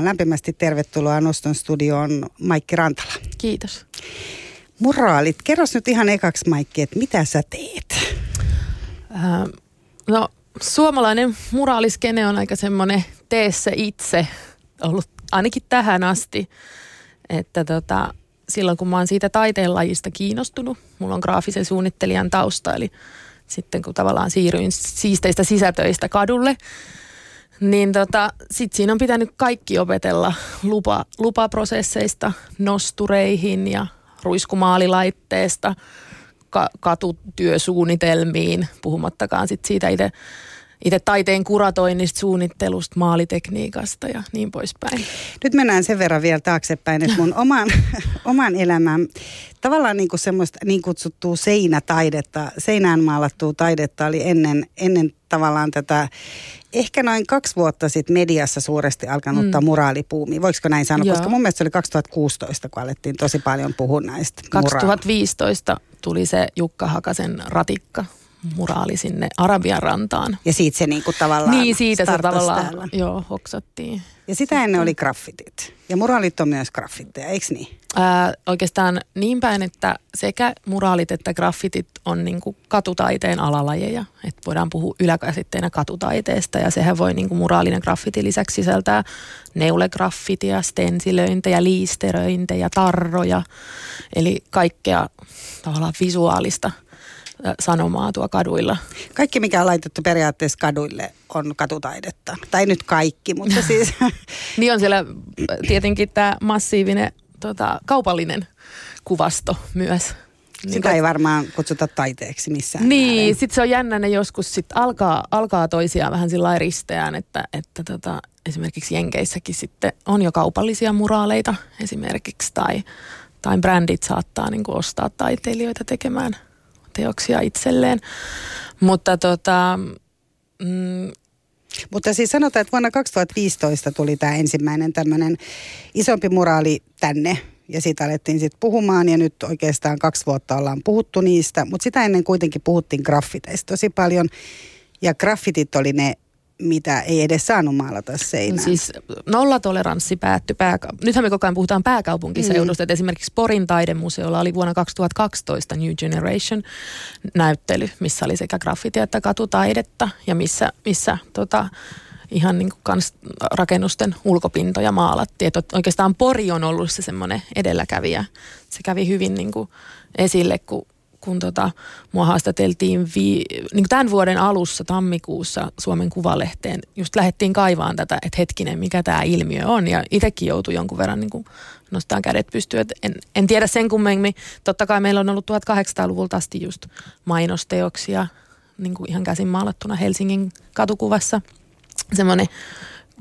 Lämpimästi tervetuloa Noston studioon Maikki Rantala. Kiitos. Muraalit. Kerros nyt ihan ekaksi Maikki, että mitä sä teet? Äh, no suomalainen muraaliskene on aika semmoinen tee se itse ollut ainakin tähän asti. Että tota, silloin kun mä oon siitä taiteenlajista kiinnostunut, mulla on graafisen suunnittelijan tausta, eli sitten kun tavallaan siirryin siisteistä sisätöistä kadulle, niin tota, sit siinä on pitänyt kaikki opetella lupa, lupaprosesseista nostureihin ja ruiskumaalilaitteesta ka, katutyösuunnitelmiin, puhumattakaan sit siitä itse itse taiteen kuratoinnista, suunnittelusta, maalitekniikasta ja niin poispäin. Nyt mennään sen verran vielä taaksepäin, että mun oman, oman elämän tavallaan niin kuin semmoista niin kutsuttua seinätaidetta, seinään maalattua taidetta oli ennen, ennen tavallaan tätä ehkä noin kaksi vuotta sitten mediassa suuresti alkanutta mm. muraalipuumi. Voisiko näin sanoa? Joo. Koska mun mielestä se oli 2016, kun alettiin tosi paljon puhua näistä 2015 muraali. tuli se Jukka Hakasen ratikka muraali sinne Arabian rantaan. Ja siitä se niinku tavallaan Niin, siitä se tavallaan, täällä. joo, hoksattiin. Ja sitä ennen oli graffitit. Ja muraalit on myös graffitteja, eikö niin? Ää, oikeastaan niin päin, että sekä muraalit että graffitit on niinku katutaiteen alalajeja. Et voidaan puhua yläkäsitteenä katutaiteesta ja sehän voi niinku muraalinen graffiti lisäksi sisältää neulegraffitia, stensilöintejä, liisteröintejä, tarroja. Eli kaikkea tavallaan visuaalista – sanomaa tuo kaduilla. Kaikki, mikä on laitettu periaatteessa kaduille, on katutaidetta. Tai nyt kaikki, mutta siis... niin on siellä tietenkin tämä massiivinen tota, kaupallinen kuvasto myös. Sitä niin, ei varmaan kutsuta taiteeksi missään. Niin, sitten se on jännä, ne joskus sit alkaa, alkaa toisiaan vähän sillä risteään, että, että tota, esimerkiksi Jenkeissäkin sitten on jo kaupallisia muraaleita esimerkiksi, tai, tai brändit saattaa niin ostaa taiteilijoita tekemään – teoksia itselleen. Mutta tota, mm, mutta siis sanotaan, että vuonna 2015 tuli tämä ensimmäinen tämmöinen isompi muraali tänne. Ja siitä alettiin sitten puhumaan ja nyt oikeastaan kaksi vuotta ollaan puhuttu niistä, mutta sitä ennen kuitenkin puhuttiin graffiteista tosi paljon. Ja graffitit oli ne mitä ei edes saanut maalata seinään. Siis nollatoleranssi päättyi pääka- Nythän me koko ajan puhutaan pääkaupunkiseudusta, mm. että esimerkiksi Porin taidemuseolla oli vuonna 2012 New Generation näyttely, missä oli sekä graffitia että katutaidetta ja missä, missä tota, ihan niin kuin kans rakennusten ulkopintoja maalattiin. Että oikeastaan Pori on ollut se semmoinen edelläkävijä. Se kävi hyvin niin kuin esille, kun kun tota, mua haastateltiin vi, niin tämän vuoden alussa tammikuussa Suomen Kuvalehteen, just lähdettiin kaivaan tätä, että hetkinen, mikä tämä ilmiö on. Ja itsekin joutui jonkun verran niin kuin nostaa kädet pystyyn. En, en tiedä sen kummemmin. Totta kai meillä on ollut 1800-luvulta asti just mainosteoksia niin kuin ihan käsin maalattuna Helsingin katukuvassa. Semmoinen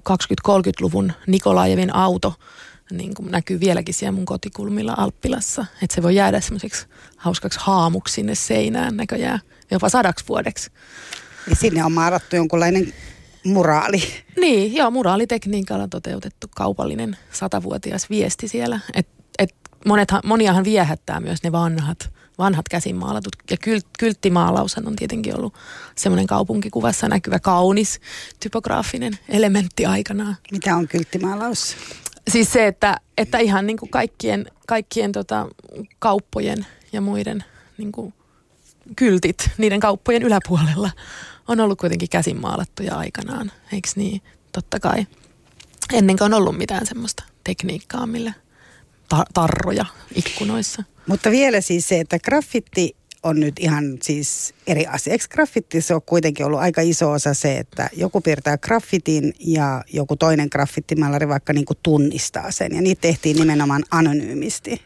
20-30-luvun Nikolajevin auto – niin kuin näkyy vieläkin siellä mun kotikulmilla Alppilassa. Että se voi jäädä semmoiseksi hauskaksi haamuksi sinne seinään näköjään jopa sadaksi vuodeksi. Ja sinne on maalattu jonkunlainen muraali. Niin, joo, muraalitekniikalla toteutettu kaupallinen satavuotias viesti siellä. Et, et monethan, moniahan viehättää myös ne vanhat, vanhat käsinmaalatut. Ja kylt, kylttimaalaushan on tietenkin ollut semmoinen kaupunkikuvassa näkyvä kaunis typograafinen elementti aikanaan. Mitä on kylttimaalaus? Siis se, että, että ihan niin kuin kaikkien, kaikkien tota, kauppojen ja muiden niin kuin kyltit niiden kauppojen yläpuolella on ollut kuitenkin käsin maalattuja aikanaan, eikö niin? Totta kai. Ennen kuin on ollut mitään semmoista tekniikkaa, millä ta- tarroja ikkunoissa. Mutta vielä siis se, että graffitti on nyt ihan siis eri asia. Eikö graffitissa on kuitenkin ollut aika iso osa se, että joku piirtää graffitin ja joku toinen graffittimallari vaikka niin kuin tunnistaa sen. Ja niitä tehtiin nimenomaan anonyymisti.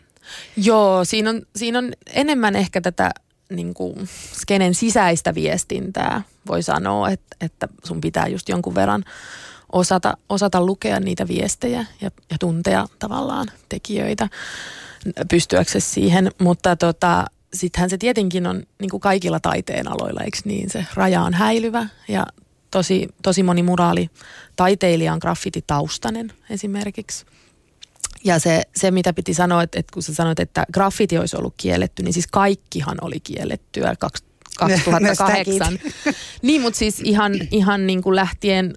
Joo, siinä on, siinä on enemmän ehkä tätä niin kuin skenen sisäistä viestintää. Voi sanoa, että, että sun pitää just jonkun verran osata, osata lukea niitä viestejä ja, ja tuntea tavallaan tekijöitä pystyäksesi siihen. Mutta tota, sittenhän se tietenkin on niin kuin kaikilla taiteen aloilla, eikö niin? Se raja on häilyvä ja tosi, tosi moni muraali taiteilija on graffititaustainen esimerkiksi. Ja se, se, mitä piti sanoa, että, että kun sä sanoit, että graffiti olisi ollut kielletty, niin siis kaikkihan oli kiellettyä 2008. niin, mutta siis ihan, ihan niin kuin lähtien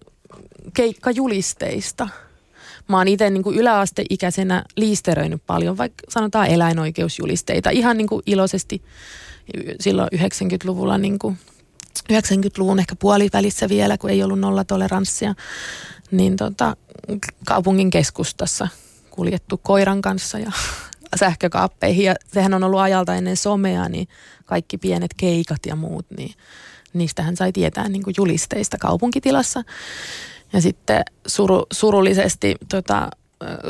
keikkajulisteista – mä oon itse niin yläasteikäisenä liisteröinyt paljon, vaikka sanotaan eläinoikeusjulisteita ihan niin kuin iloisesti silloin 90-luvulla niin kuin 90-luvun ehkä puolivälissä vielä, kun ei ollut nollatoleranssia, niin tota, kaupungin keskustassa kuljettu koiran kanssa ja sähkökaappeihin. Ja sehän on ollut ajalta ennen somea, niin kaikki pienet keikat ja muut, niin niistähän sai tietää niin kuin julisteista kaupunkitilassa. Ja sitten suru, surullisesti tota,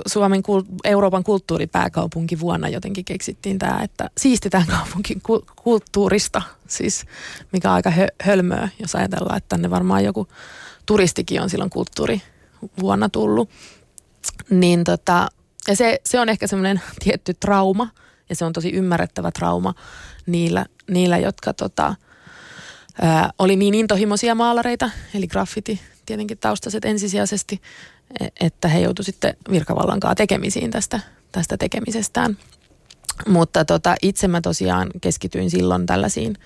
Suomen Euroopan kulttuuripääkaupunki vuonna jotenkin keksittiin tämä, että siistitään kaupunkin kulttuurista, siis mikä on aika hö, hölmöä, jos ajatellaan, että tänne varmaan joku turistikin on silloin kulttuuri vuonna tullut. Niin tota, ja se, se on ehkä semmoinen tietty trauma, ja se on tosi ymmärrettävä trauma niillä, niillä jotka tota, ää, oli niin intohimoisia maalareita, eli graffiti tietenkin taustaiset ensisijaisesti, e, että he joutuivat sitten virkavallankaan tekemisiin tästä, tästä tekemisestään. Mutta tota, itse mä tosiaan keskityin silloin tällaisiin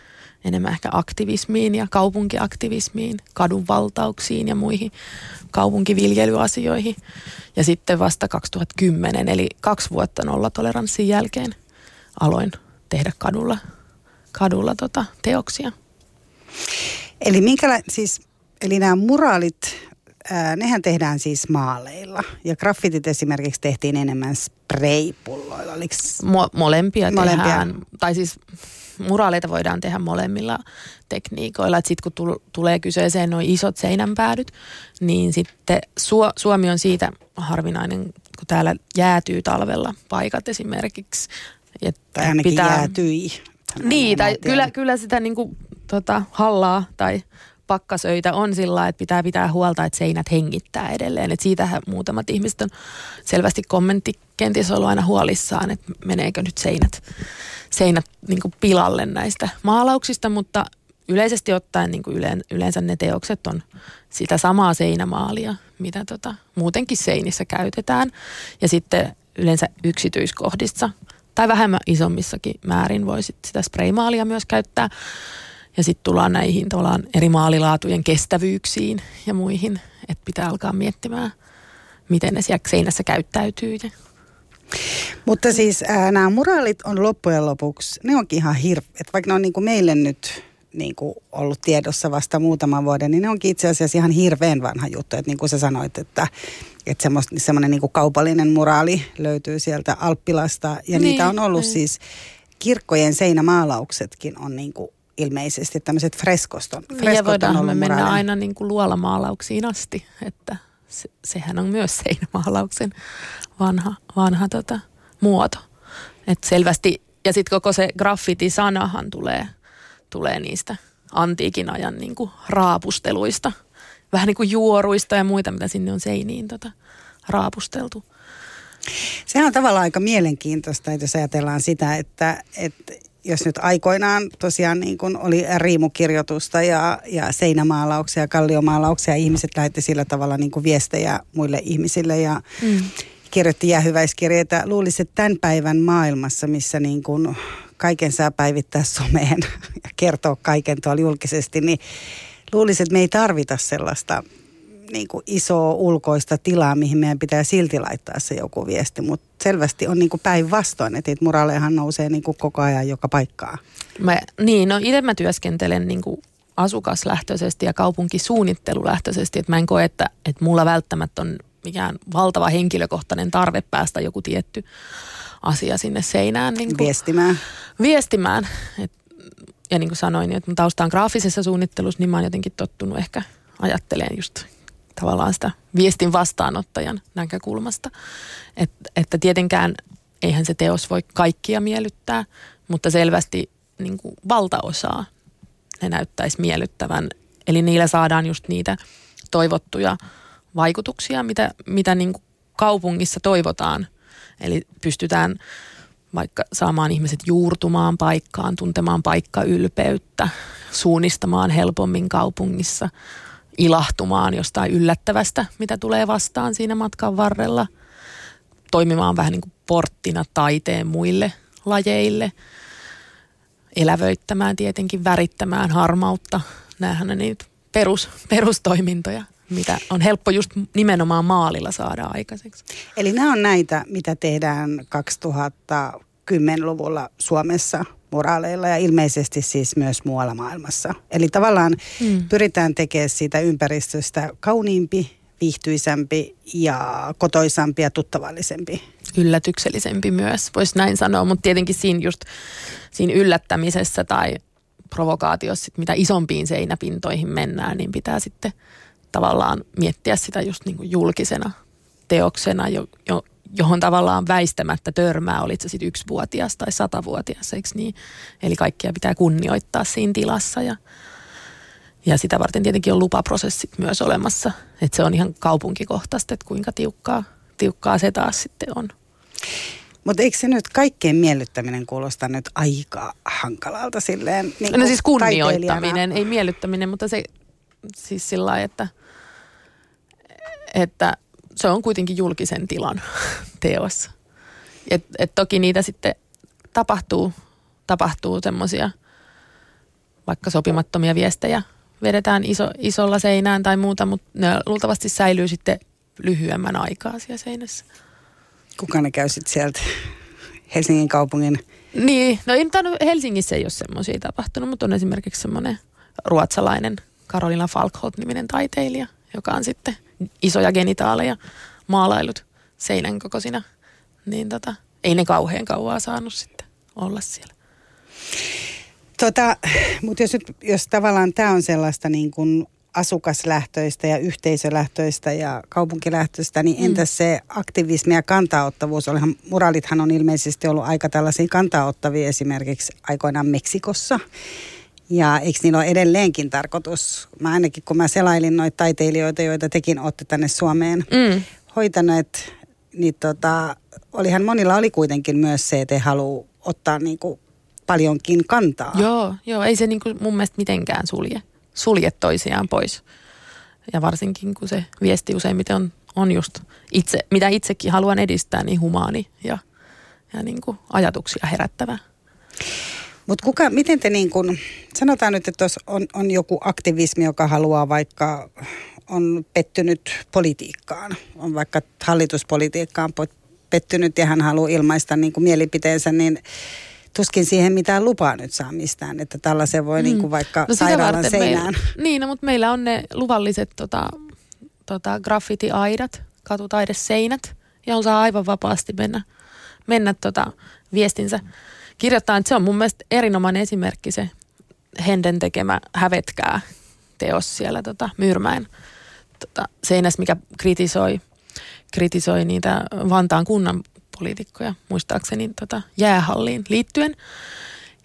enemmän ehkä aktivismiin ja kaupunkiaktivismiin, kadunvaltauksiin ja muihin kaupunkiviljelyasioihin. Ja sitten vasta 2010, eli kaksi vuotta nollatoleranssin jälkeen, aloin tehdä kadulla, kadulla tota, teoksia. Eli, minkäla- siis, eli nämä muraalit, ää, nehän tehdään siis maaleilla. Ja graffitit esimerkiksi tehtiin enemmän spraypulloilla. Mo- molempia, molempia tehdään. Tai siis muraaleita voidaan tehdä molemmilla tekniikoilla. Sitten kun tul- tulee kyseeseen nuo isot seinänpäädyt, niin sitten Su- Suomi on siitä harvinainen, kun täällä jäätyy talvella paikat esimerkiksi. Että tai ainakin pitää... jäätyi. Niin, tai kyllä, kyllä sitä niin kuin, tota, hallaa tai pakkasöitä on sillä että pitää pitää huolta, että seinät hengittää edelleen. Et siitähän muutamat ihmiset on selvästi kommentti kenties ollut aina huolissaan, että meneekö nyt seinät, seinät niin pilalle näistä maalauksista, mutta yleisesti ottaen niin yleensä ne teokset on sitä samaa seinämaalia, mitä tota, muutenkin seinissä käytetään. Ja sitten yleensä yksityiskohdissa tai vähemmän isommissakin määrin voi sit sitä spraymaalia myös käyttää. Ja sitten tullaan näihin eri maalilaatujen kestävyyksiin ja muihin, että pitää alkaa miettimään, miten ne siellä seinässä käyttäytyy. Mutta siis nämä muraalit on loppujen lopuksi, ne onkin ihan hirveä, vaikka ne on niin kuin meille nyt niin kuin ollut tiedossa vasta muutaman vuoden, niin ne onkin itse asiassa ihan hirveän vanha juttu. Että niin kuin sä sanoit, että, että semmoinen niin kuin kaupallinen muraali löytyy sieltä Alppilasta. Ja niin, niitä on ollut niin. siis, kirkkojen seinämaalauksetkin on niin kuin ilmeisesti tämmöiset freskoston. Niin ja voidaan me mennä aina niin kuin luolamaalauksiin asti, että se, sehän on myös seinämaalauksen vanha, vanha tota, muoto. Et selvästi, ja sitten koko se graffiti-sanahan tulee, tulee niistä antiikin ajan niin kuin raapusteluista, vähän niin kuin juoruista ja muita, mitä sinne on seiniin tota, raapusteltu. Se on tavallaan aika mielenkiintoista, että jos ajatellaan sitä, että, että jos nyt aikoinaan tosiaan niin kuin oli riimukirjoitusta ja, ja seinämaalauksia, kalliomaalauksia, ihmiset lähetti sillä tavalla niin kuin viestejä muille ihmisille ja mm. kirjoitti jäähyväiskirjeitä. Luulisi, että tämän päivän maailmassa, missä niin kuin kaiken saa päivittää someen ja kertoa kaiken tuolla julkisesti, niin luulisi, että me ei tarvita sellaista niin kuin isoa ulkoista tilaa, mihin meidän pitää silti laittaa se joku viesti. Mutta selvästi on niin kuin päinvastoin, että muraalehan nousee niin kuin koko ajan joka paikkaa. Mä, niin, no itse mä työskentelen niin kuin asukaslähtöisesti ja kaupunkisuunnittelulähtöisesti. Että mä en koe, että, että mulla välttämättä on mikään valtava henkilökohtainen tarve päästä joku tietty asia sinne seinään. Niin kuin, viestimään. Viestimään. Et, ja niin kuin sanoin, että mun tausta on graafisessa suunnittelussa, niin mä oon jotenkin tottunut ehkä ajattelemaan just tavallaan sitä viestin vastaanottajan näkökulmasta. Et, että tietenkään eihän se teos voi kaikkia miellyttää, mutta selvästi niin kuin valtaosaa ne näyttäisi miellyttävän. Eli niillä saadaan just niitä toivottuja vaikutuksia, mitä, mitä niin kuin kaupungissa toivotaan. Eli pystytään vaikka saamaan ihmiset juurtumaan paikkaan, tuntemaan paikkaylpeyttä, suunnistamaan helpommin kaupungissa – ilahtumaan jostain yllättävästä, mitä tulee vastaan siinä matkan varrella. Toimimaan vähän niin kuin porttina taiteen muille lajeille. Elävöittämään tietenkin, värittämään harmautta. Nämähän on niitä perus, perustoimintoja, mitä on helppo just nimenomaan maalilla saada aikaiseksi. Eli nämä on näitä, mitä tehdään 2010-luvulla Suomessa muraaleilla ja ilmeisesti siis myös muualla maailmassa. Eli tavallaan mm. pyritään tekemään siitä ympäristöstä kauniimpi, viihtyisämpi ja kotoisampi ja tuttavallisempi. Yllätyksellisempi myös, voisi näin sanoa, mutta tietenkin siinä just siinä yllättämisessä tai provokaatiossa, mitä isompiin seinäpintoihin mennään, niin pitää sitten tavallaan miettiä sitä just niin kuin julkisena teoksena, jo, jo, johon tavallaan väistämättä törmää, olit se sitten yksivuotias tai satavuotias, eikö niin? Eli kaikkia pitää kunnioittaa siinä tilassa ja, ja sitä varten tietenkin on lupaprosessit myös olemassa, että se on ihan kaupunkikohtaista, että kuinka tiukkaa, tiukkaa se taas sitten on. Mutta eikö se nyt kaikkein miellyttäminen kuulosta nyt aika hankalalta silleen? Niin no siis kunnioittaminen, ei miellyttäminen, mutta se siis sillä että, että se on kuitenkin julkisen tilan teos. Et, et toki niitä sitten tapahtuu, tapahtuu semmoisia vaikka sopimattomia viestejä vedetään iso, isolla seinään tai muuta, mutta ne luultavasti säilyy sitten lyhyemmän aikaa siellä seinässä. Kuka ne käy sitten sieltä Helsingin kaupungin? Niin, no ei Helsingissä ei ole semmoisia tapahtunut, mutta on esimerkiksi semmoinen ruotsalainen Karolina Falkholt-niminen taiteilija, joka on sitten isoja genitaaleja maalailut seinän kokoisina. Niin tota, ei ne kauhean kauaa saanut sitten olla siellä. Tota, mutta jos, jos tavallaan tämä on sellaista niin kuin asukaslähtöistä ja yhteisölähtöistä ja kaupunkilähtöistä, niin mm. entäs se aktivismi ja kantaottavuus? Olihan, muralithan on ilmeisesti ollut aika tällaisia kantaottavia esimerkiksi aikoinaan Meksikossa. Ja eikö niillä ole edelleenkin tarkoitus, mä ainakin kun mä selailin noita taiteilijoita, joita tekin olette tänne Suomeen mm. hoitaneet, niin tota, olihan monilla oli kuitenkin myös se, että he haluaa ottaa niinku paljonkin kantaa. Joo, joo ei se niinku mun mielestä mitenkään sulje sulje toisiaan pois. Ja varsinkin kun se viesti useimmiten on, on just itse, mitä itsekin haluan edistää, niin humaani ja, ja niin kuin ajatuksia herättävä. Mutta kuka, miten te niin kun, sanotaan nyt, että on, on joku aktivismi, joka haluaa vaikka, on pettynyt politiikkaan, on vaikka hallituspolitiikkaan pettynyt ja hän haluaa ilmaista niin kuin mielipiteensä, niin tuskin siihen mitään lupaa nyt saa mistään, että tällaisen voi mm. niin kuin vaikka no sairaalan seinään. Meillä, niin, no, mutta meillä on ne luvalliset tota, tota, graffiti-aidat, katutaideseinät, on saa aivan vapaasti mennä, mennä tota, viestinsä kirjoittaa. Että se on mun mielestä erinomainen esimerkki se Henden tekemä Hävetkää teos siellä tota, Myyrmäen tota, seinässä, mikä kritisoi, kritisoi niitä Vantaan kunnan poliitikkoja, muistaakseni tota, jäähalliin liittyen.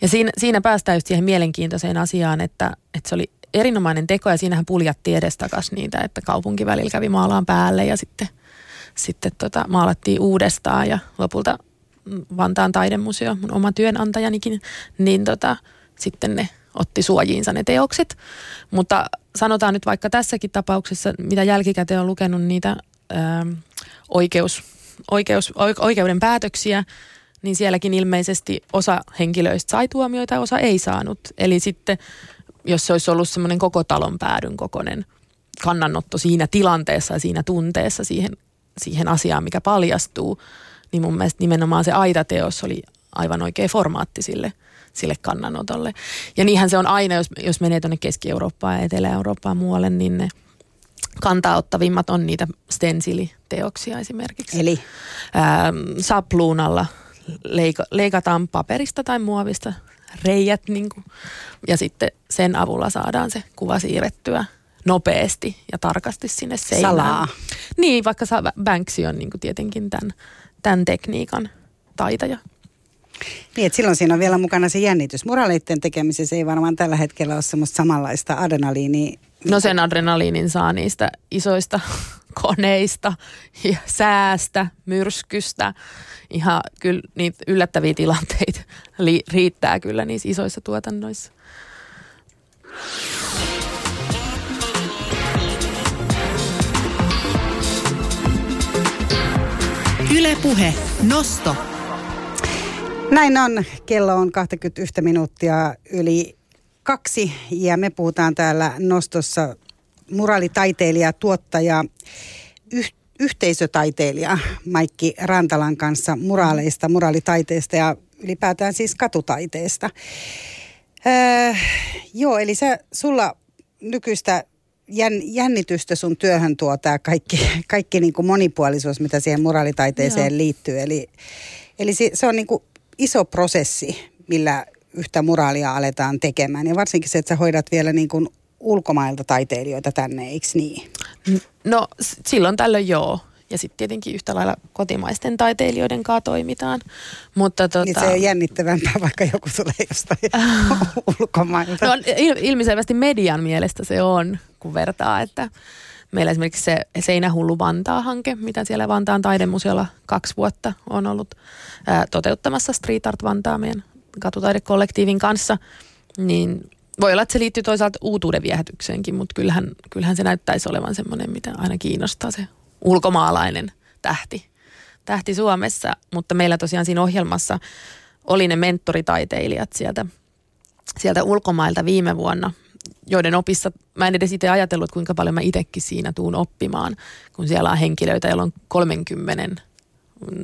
Ja siinä, siinä päästään just siihen mielenkiintoiseen asiaan, että, että se oli erinomainen teko ja siinähän puljattiin edestakas niitä, että kaupunki välillä kävi maalaan päälle ja sitten, sitten tota, maalattiin uudestaan ja lopulta Vantaan taidemuseo, mun oma työnantajanikin, niin tota, sitten ne otti suojiinsa ne teokset. Mutta sanotaan nyt vaikka tässäkin tapauksessa, mitä jälkikäteen on lukenut niitä ää, oikeus oikeus, oikeuden päätöksiä, niin sielläkin ilmeisesti osa henkilöistä sai tuomioita ja osa ei saanut. Eli sitten, jos se olisi ollut semmoinen koko talon päädyn kokoinen kannanotto siinä tilanteessa ja siinä tunteessa siihen, siihen asiaan, mikä paljastuu, niin mun mielestä nimenomaan se aitateos oli aivan oikea formaatti sille, sille kannanotolle. Ja niinhän se on aina, jos, jos menee tuonne Keski-Eurooppaan ja Etelä-Eurooppaan muualle, niin ne – kantaottavimmat on niitä stensiliteoksia esimerkiksi. Eli? Ähm, sapluunalla leika, leikataan paperista tai muovista reijät niin kuin, ja sitten sen avulla saadaan se kuva siirrettyä nopeasti ja tarkasti sinne seinään. Salaa. Niin, vaikka Banksy on niin kuin tietenkin tämän, tämän tekniikan taitaja. Niin, silloin siinä on vielä mukana se jännitys. Muraleiden tekemisessä ei varmaan tällä hetkellä ole semmoista samanlaista adrenaliinia No sen adrenaliinin saa niistä isoista koneista ja säästä, myrskystä. Ihan kyllä niitä yllättäviä tilanteita li- riittää kyllä niissä isoissa tuotannoissa. Ylepuhe Nosto. Näin on. Kello on 21 minuuttia yli kaksi ja me puhutaan täällä nostossa muraalitaiteilija, tuottaja, yh, yhteisötaiteilija Maikki Rantalan kanssa muraaleista, muraalitaiteesta ja ylipäätään siis katutaiteesta. Öö, joo, eli sä, sulla nykyistä jännitystä sun työhön tuo tämä kaikki, kaikki niin kuin monipuolisuus, mitä siihen moraalitaiteeseen Joo. liittyy. Eli, eli se, se on niin kuin iso prosessi, millä yhtä muraalia aletaan tekemään. Ja varsinkin se, että sä hoidat vielä niin kuin ulkomailta taiteilijoita tänne, eikö niin? No silloin tällöin joo. Ja sitten tietenkin yhtä lailla kotimaisten taiteilijoiden kanssa toimitaan. Mutta tota... Niin se on jännittävämpää, vaikka joku tulee jostain ulkomailta. No il- ilmiselvästi median mielestä se on, kun vertaa, että meillä esimerkiksi se Seinähullu Vantaa-hanke, mitä siellä Vantaan taidemuseolla kaksi vuotta on ollut ää, toteuttamassa Street Art Vantaa meidän katutaidekollektiivin kanssa, niin voi olla, että se liittyy toisaalta uutuuden viehätykseenkin, mutta kyllähän, kyllähän se näyttäisi olevan semmoinen, mitä aina kiinnostaa se ulkomaalainen tähti, tähti Suomessa. Mutta meillä tosiaan siinä ohjelmassa oli ne mentoritaiteilijat sieltä, sieltä ulkomailta viime vuonna, joiden opissa, mä en edes itse ajatellut, kuinka paljon mä itsekin siinä tuun oppimaan, kun siellä on henkilöitä, joilla on 30,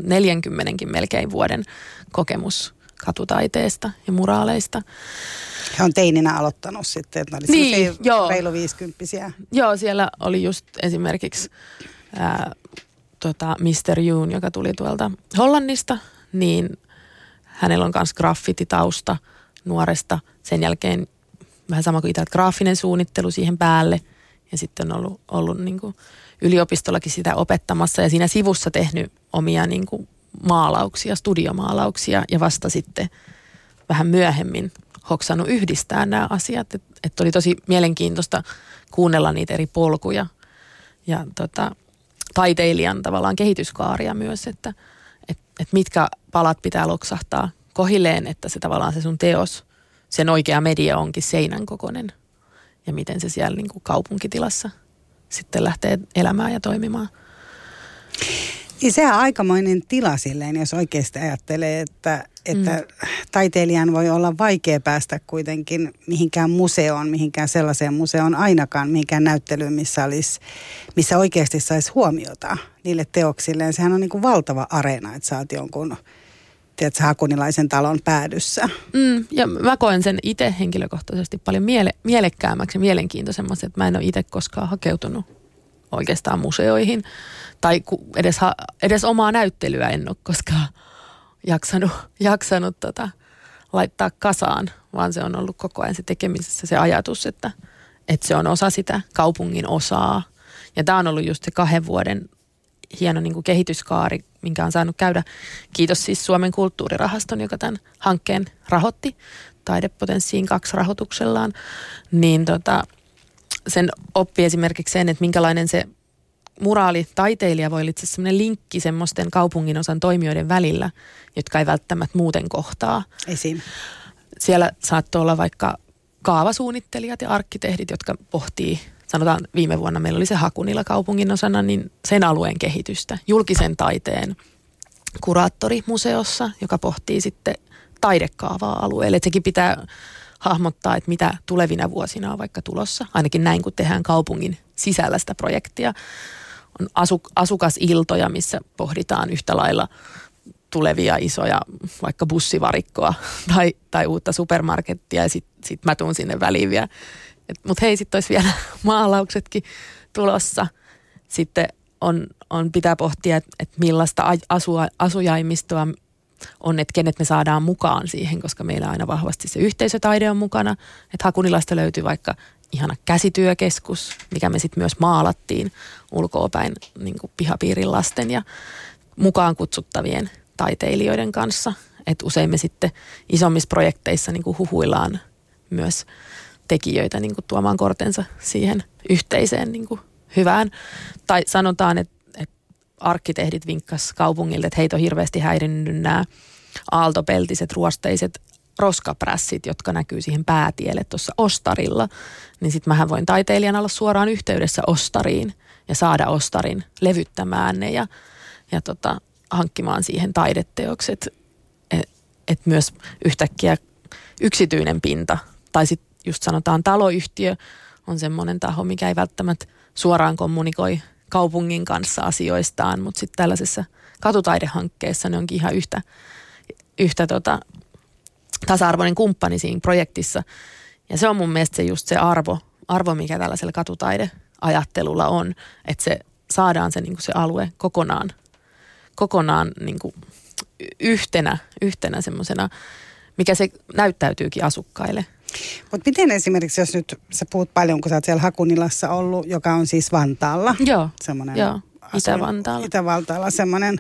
40 melkein vuoden kokemus katutaiteesta ja muraaleista. He on teininä aloittanut sitten, että oli niin, joo. reilu viisikymppisiä. Joo, siellä oli just esimerkiksi ää, tota, Mr. June, joka tuli tuolta Hollannista, niin hänellä on myös graffititausta nuoresta. Sen jälkeen vähän sama kuin itse, graafinen suunnittelu siihen päälle. Ja sitten on ollut, ollut niin kuin yliopistollakin sitä opettamassa ja siinä sivussa tehnyt omia niin kuin maalauksia, studiomaalauksia ja vasta sitten vähän myöhemmin hoksannut yhdistää nämä asiat. Että et oli tosi mielenkiintoista kuunnella niitä eri polkuja ja tota, taiteilijan tavallaan kehityskaaria myös, että et, et mitkä palat pitää loksahtaa kohilleen, että se tavallaan se sun teos, sen oikea media onkin seinän kokoinen ja miten se siellä niin kuin kaupunkitilassa sitten lähtee elämään ja toimimaan. Niin sehän on aikamoinen tila silleen, jos oikeasti ajattelee, että, että mm. taiteilijan voi olla vaikea päästä kuitenkin mihinkään museoon, mihinkään sellaiseen museoon ainakaan, mihinkään näyttelyyn, missä, olisi, missä oikeasti saisi huomiota niille teoksilleen. Sehän on niin kuin valtava areena, että oot jonkun tiedätkö, hakunilaisen talon päädyssä. Mm, ja mä koen sen itse henkilökohtaisesti paljon miele, mielekkäämmäksi ja mielenkiintoisemmaksi, että mä en ole itse koskaan hakeutunut oikeastaan museoihin tai edes, edes omaa näyttelyä en ole koskaan jaksanut, jaksanut tota, laittaa kasaan, vaan se on ollut koko ajan se tekemisessä se ajatus, että, että se on osa sitä kaupungin osaa. Ja tämä on ollut just se kahden vuoden hieno niin kuin kehityskaari, minkä on saanut käydä. Kiitos siis Suomen kulttuurirahaston, joka tämän hankkeen rahoitti taidepotenssiin kaksi rahoituksellaan. Niin tota, sen oppi esimerkiksi sen, että minkälainen se muraalitaiteilija voi olla itse sellainen linkki semmoisten kaupunginosan toimijoiden välillä, jotka ei välttämättä muuten kohtaa. Esim. Siellä saattoi olla vaikka kaavasuunnittelijat ja arkkitehdit, jotka pohtii, sanotaan viime vuonna meillä oli se Hakunilla kaupungin osana, niin sen alueen kehitystä. Julkisen taiteen kuraattori museossa, joka pohtii sitten taidekaavaa alueelle. Että sekin pitää hahmottaa, että mitä tulevina vuosina on vaikka tulossa. Ainakin näin, kun tehdään kaupungin sisällä sitä projektia on asu, asukasiltoja, missä pohditaan yhtä lailla tulevia isoja vaikka bussivarikkoa tai, tai uutta supermarkettia ja sitten sit mä tuun sinne väliin vielä. Mutta hei, sitten olisi vielä maalauksetkin tulossa. Sitten on, on pitää pohtia, että et millaista asua, asujaimistoa on, että kenet me saadaan mukaan siihen, koska meillä aina vahvasti se yhteisötaide on mukana. Että Hakunilasta löytyy vaikka ihana käsityökeskus, mikä me sitten myös maalattiin ulkoopäin niin pihapiirin lasten ja mukaan kutsuttavien taiteilijoiden kanssa. Et usein me sitten isommissa projekteissa niin huhuillaan myös tekijöitä niin kuin tuomaan kortensa siihen yhteiseen niin kuin hyvään. Tai sanotaan, että, että arkkitehdit vinkkas kaupungille, että heitä on hirveästi häirinnyt nämä aaltopeltiset, ruosteiset roskaprässit, jotka näkyy siihen päätielle tuossa ostarilla, niin sitten mähän voin taiteilijan olla suoraan yhteydessä ostariin ja saada ostarin levyttämään ne ja, ja tota, hankkimaan siihen taideteokset. Että et myös yhtäkkiä yksityinen pinta tai sitten just sanotaan taloyhtiö on semmoinen taho, mikä ei välttämättä suoraan kommunikoi kaupungin kanssa asioistaan, mutta sitten tällaisessa katutaidehankkeessa ne onkin ihan yhtä, yhtä tota, tasa-arvoinen kumppani siinä projektissa. Ja se on mun mielestä se just se arvo, arvo mikä tällaisella katutaideajattelulla on, että se saadaan se, niin se alue kokonaan, kokonaan niin yhtenä, yhtenä semmoisena, mikä se näyttäytyykin asukkaille. Mutta miten esimerkiksi, jos nyt sä puhut paljon, kun sä oot siellä Hakunilassa ollut, joka on siis Vantaalla. Joo, Joo Itä-Vantaalla. Itä-Vantaalla semmoinen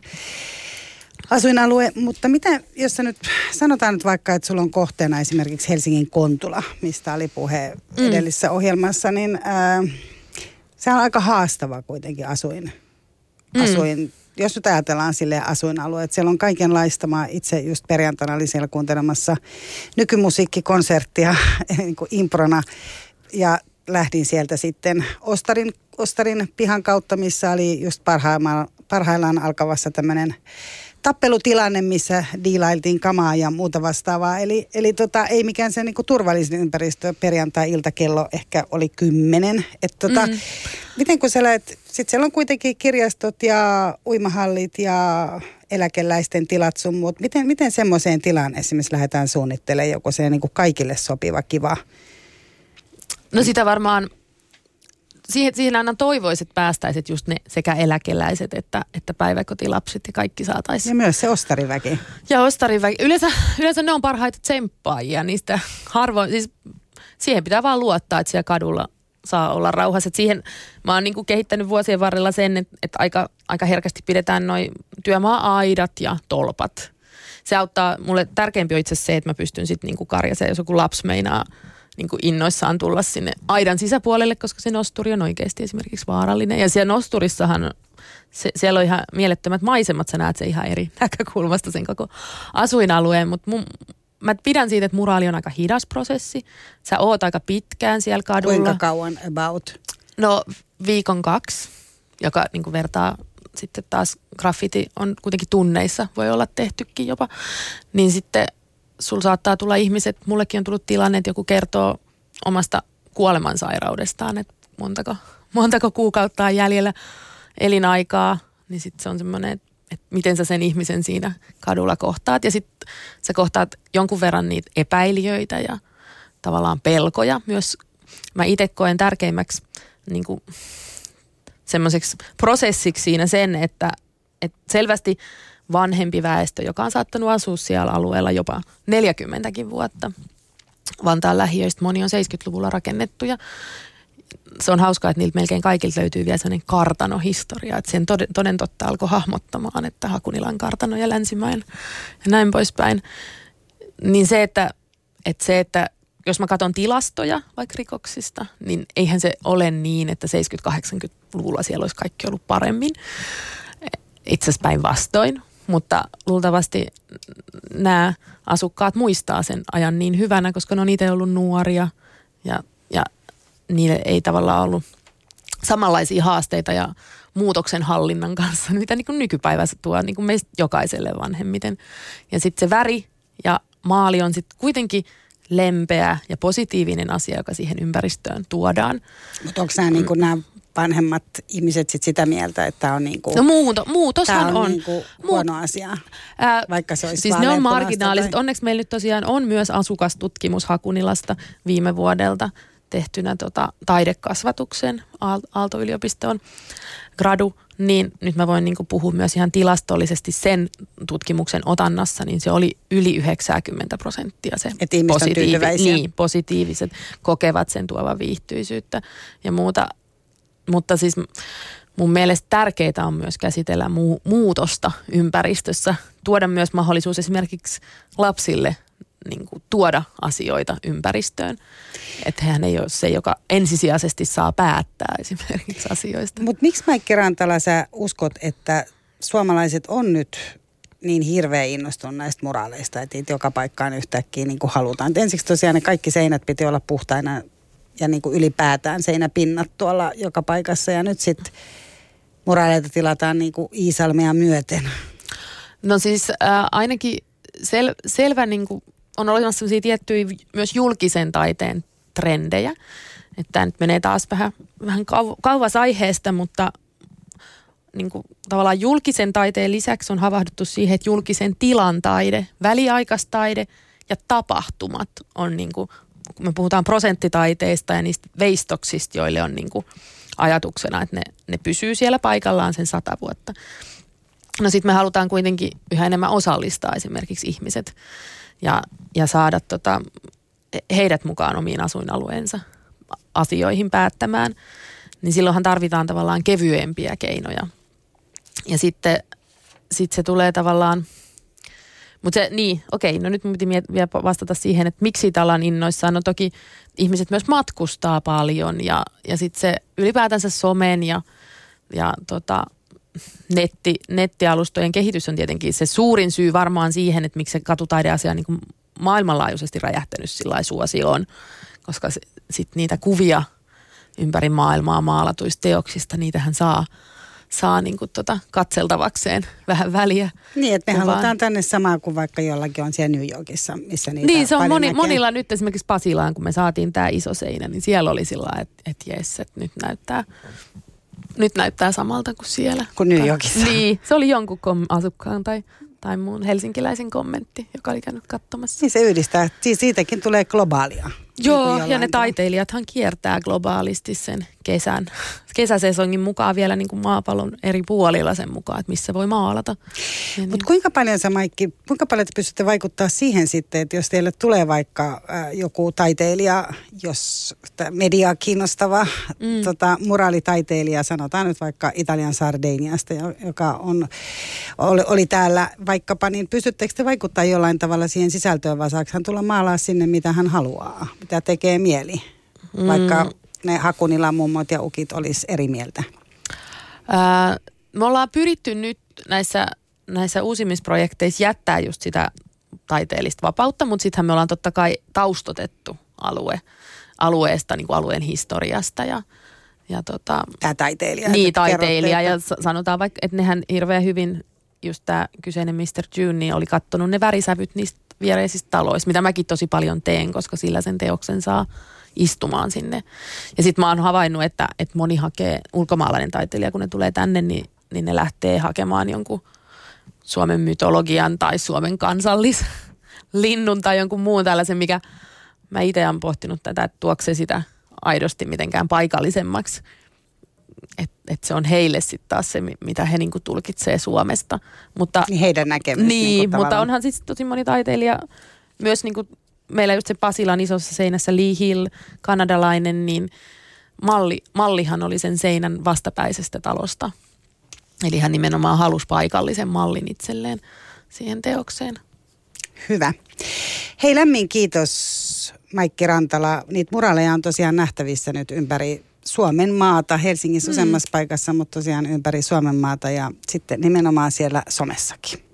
asuinalue, mutta mitä, jos sä nyt, sanotaan nyt vaikka, että sulla on kohteena esimerkiksi Helsingin Kontula, mistä oli puhe mm. edellisessä ohjelmassa, niin ää, se on aika haastava kuitenkin asuin, mm. asuin jos nyt ajatellaan sille asuinalueet, siellä on kaikenlaista. Mä itse just perjantaina olin siellä kuuntelemassa nykymusiikkikonserttia niin kuin improna ja lähdin sieltä sitten Ostarin, Ostarin pihan kautta, missä oli just parhaillaan, parhaillaan alkavassa tämmöinen tappelutilanne, missä diilailtiin kamaa ja muuta vastaavaa. Eli, eli tota, ei mikään se niinku turvallisin ympäristö. Perjantai-ilta kello ehkä oli kymmenen. Et tota, mm. Miten kun sä lähet, sit siellä on kuitenkin kirjastot ja uimahallit ja eläkeläisten tilat sun muut. Miten, miten semmoiseen tilaan esimerkiksi lähdetään suunnittelemaan joku se niinku kaikille sopiva, kiva? No sitä varmaan siihen, siihen aina toivoisit, että päästäisit just ne sekä eläkeläiset että, että päiväkotilapset ja kaikki saataisiin. Ja myös se ostariväki. Ja ostariväki. Yleensä, yleensä ne on parhaita tsemppaajia niistä harvoin. Siis siihen pitää vaan luottaa, että siellä kadulla saa olla rauhassa. Et siihen mä oon niinku kehittänyt vuosien varrella sen, että, että aika, aika herkästi pidetään noin työmaa-aidat ja tolpat. Se auttaa, mulle tärkeämpi on itse se, että mä pystyn sitten niinku karjaseen, jos joku lapsi meinaa niin kuin innoissaan tulla sinne aidan sisäpuolelle, koska se nosturi on oikeasti esimerkiksi vaarallinen. Ja siellä nosturissahan se, siellä on ihan mielettömät maisemat, sä näet se ihan eri näkökulmasta sen koko asuinalueen, mutta mun, mä pidän siitä, että muraali on aika hidas prosessi. Sä oot aika pitkään siellä kadulla. Kuinka kauan about? No viikon kaksi, joka niin kuin vertaa sitten taas graffiti on kuitenkin tunneissa, voi olla tehtykin jopa. Niin sitten sul saattaa tulla ihmiset, mullekin on tullut tilanne, että joku kertoo omasta kuolemansairaudestaan, että montako, montako kuukautta on jäljellä elinaikaa, niin sitten se on semmoinen, että, että miten sä sen ihmisen siinä kadulla kohtaat. Ja sitten sä kohtaat jonkun verran niitä epäilijöitä ja tavallaan pelkoja. Myös mä itse koen tärkeimmäksi niin semmoiseksi prosessiksi siinä sen, että, että selvästi – vanhempi väestö, joka on saattanut asua siellä alueella jopa 40 vuotta. Vantaan lähiöistä moni on 70-luvulla rakennettuja. Se on hauskaa, että niiltä melkein kaikilta löytyy vielä sellainen kartanohistoria, että sen toden, toden totta alkoi hahmottamaan, että Hakunilan kartano ja Länsimäen ja näin poispäin. Niin se, että, että se, että jos mä katson tilastoja vaikka rikoksista, niin eihän se ole niin, että 70-80-luvulla siellä olisi kaikki ollut paremmin. Itse asiassa päinvastoin mutta luultavasti nämä asukkaat muistaa sen ajan niin hyvänä, koska ne on itse ollut nuoria ja, ja niille ei tavallaan ollut samanlaisia haasteita ja muutoksen hallinnan kanssa, mitä niin kuin nykypäivässä tuo niin kuin meistä jokaiselle vanhemmiten. Ja sitten se väri ja maali on sitten kuitenkin lempeä ja positiivinen asia, joka siihen ympäristöön tuodaan. Mutta onko nämä niin vanhemmat ihmiset sit sitä mieltä, että tämä on niinku, no muuto, muutoshan on, on. Niinku huono asia, ää, vaikka se olisi Siis ne on marginaaliset. Tai... Onneksi meillä nyt tosiaan on myös asukastutkimus Hakunilasta viime vuodelta tehtynä tota, taidekasvatuksen Aalto-yliopistoon gradu, niin nyt mä voin niinku puhua myös ihan tilastollisesti sen tutkimuksen otannassa, niin se oli yli 90 prosenttia se Et positiivi, niin, positiiviset kokevat sen tuovan viihtyisyyttä ja muuta mutta siis mun mielestä tärkeää on myös käsitellä mu- muutosta ympäristössä, tuoda myös mahdollisuus esimerkiksi lapsille niin kuin, tuoda asioita ympäristöön. Että hän ei ole se, joka ensisijaisesti saa päättää esimerkiksi asioista. Mutta miksi Maikki Rantala sä uskot, että suomalaiset on nyt niin hirveän innostunut näistä moraaleista, että joka paikkaan yhtäkkiä niin kuin halutaan. Et ensiksi tosiaan ne kaikki seinät piti olla puhtaina ja niin kuin ylipäätään seinäpinnat tuolla joka paikassa. Ja nyt sitten moraaleita tilataan niin kuin Iisalmea myöten. No siis äh, ainakin sel, selvä niin kuin, on olemassa sellaisia tiettyjä myös julkisen taiteen trendejä, että tämä nyt menee taas vähän, vähän kau, kauas aiheesta, mutta niin kuin, tavallaan julkisen taiteen lisäksi on havahduttu siihen, että julkisen tilan taide, väliaikastaide ja tapahtumat on niin kuin, kun me puhutaan prosenttitaiteista ja niistä veistoksista, joille on niin kuin ajatuksena, että ne, ne pysyy siellä paikallaan sen sata vuotta. No sitten me halutaan kuitenkin yhä enemmän osallistaa esimerkiksi ihmiset ja, ja saada tota, heidät mukaan omiin asuinalueensa asioihin päättämään. Niin silloinhan tarvitaan tavallaan kevyempiä keinoja. Ja sitten sit se tulee tavallaan, mutta niin, okei, no nyt piti vielä vastata siihen, että miksi siitä ollaan innoissaan. No toki ihmiset myös matkustaa paljon ja, ja sitten se ylipäätänsä somen ja, ja tota, netti, nettialustojen kehitys on tietenkin se suurin syy varmaan siihen, että miksi se katutaideasia on niin maailmanlaajuisesti räjähtänyt sillä suosioon, koska sitten niitä kuvia ympäri maailmaa maalatuista teoksista, niitähän saa – saa niin kuin tota katseltavakseen vähän väliä. Niin, että me kuvaan. halutaan tänne samaa kuin vaikka jollakin on siellä New Yorkissa, missä niitä Niin, se on moni, monilla nyt esimerkiksi Pasilaan, kun me saatiin tämä iso seinä, niin siellä oli sillä että et jes, että nyt näyttää, nyt näyttää samalta kuin siellä. Kuin New Yorkissa. Niin, se oli jonkun asukkaan tai tai muun helsinkiläisen kommentti, joka oli käynyt katsomassa. Niin se yhdistää, siis siitäkin tulee globaalia. Joo, niin ja ne taiteilijathan kiertää globaalisti sen kesän, kesäsesongin mukaan vielä niin kuin maapallon eri puolilla sen mukaan, että missä voi maalata. Mutta niin. kuinka paljon sä Maikki, kuinka paljon te pystytte vaikuttaa siihen sitten, että jos teille tulee vaikka äh, joku taiteilija, jos media kiinnostava mm. tota, muraalitaiteilija, sanotaan nyt vaikka Italian Sardiniasta, joka on, oli, oli täällä vaikkapa, niin pystyttekö te vaikuttaa jollain tavalla siihen sisältöön, vai saako hän tulla maalaa sinne, mitä hän haluaa, mitä tekee mieli? Mm. Ne Hakunilla mummot ja ukit olisi eri mieltä? Ää, me ollaan pyritty nyt näissä, näissä uusimisprojekteissa jättää just sitä taiteellista vapautta, mutta sittenhän me ollaan totta kai taustotettu alue, alueesta, niin kuin alueen historiasta ja, ja tota, Tämä taiteilija. Niin, taiteilija. Ja sanotaan vaikka, että nehän hirveän hyvin, just tämä kyseinen Mr. June, niin oli kattonut ne värisävyt niistä viereisistä taloista, mitä mäkin tosi paljon teen, koska sillä sen teoksen saa istumaan sinne. Ja sitten mä oon havainnut, että, että moni hakee, ulkomaalainen taiteilija, kun ne tulee tänne, niin, niin ne lähtee hakemaan jonkun Suomen mytologian tai Suomen kansallislinnun tai jonkun muun tällaisen, mikä mä itse olen pohtinut tätä, että tuokse sitä aidosti mitenkään paikallisemmaksi. Että et se on heille sitten taas se, mitä he niinku tulkitsee Suomesta. Mutta, niin heidän näkemys. Niin, niinku mutta onhan siis tosi moni taiteilija myös niinku meillä just se Pasilan isossa seinässä Lee Hill, kanadalainen, niin malli, mallihan oli sen seinän vastapäisestä talosta. Eli hän nimenomaan halusi paikallisen mallin itselleen siihen teokseen. Hyvä. Hei lämmin kiitos Maikki Rantala. Niitä muraleja on tosiaan nähtävissä nyt ympäri Suomen maata, Helsingissä mm. useammassa paikassa, mutta tosiaan ympäri Suomen maata ja sitten nimenomaan siellä somessakin.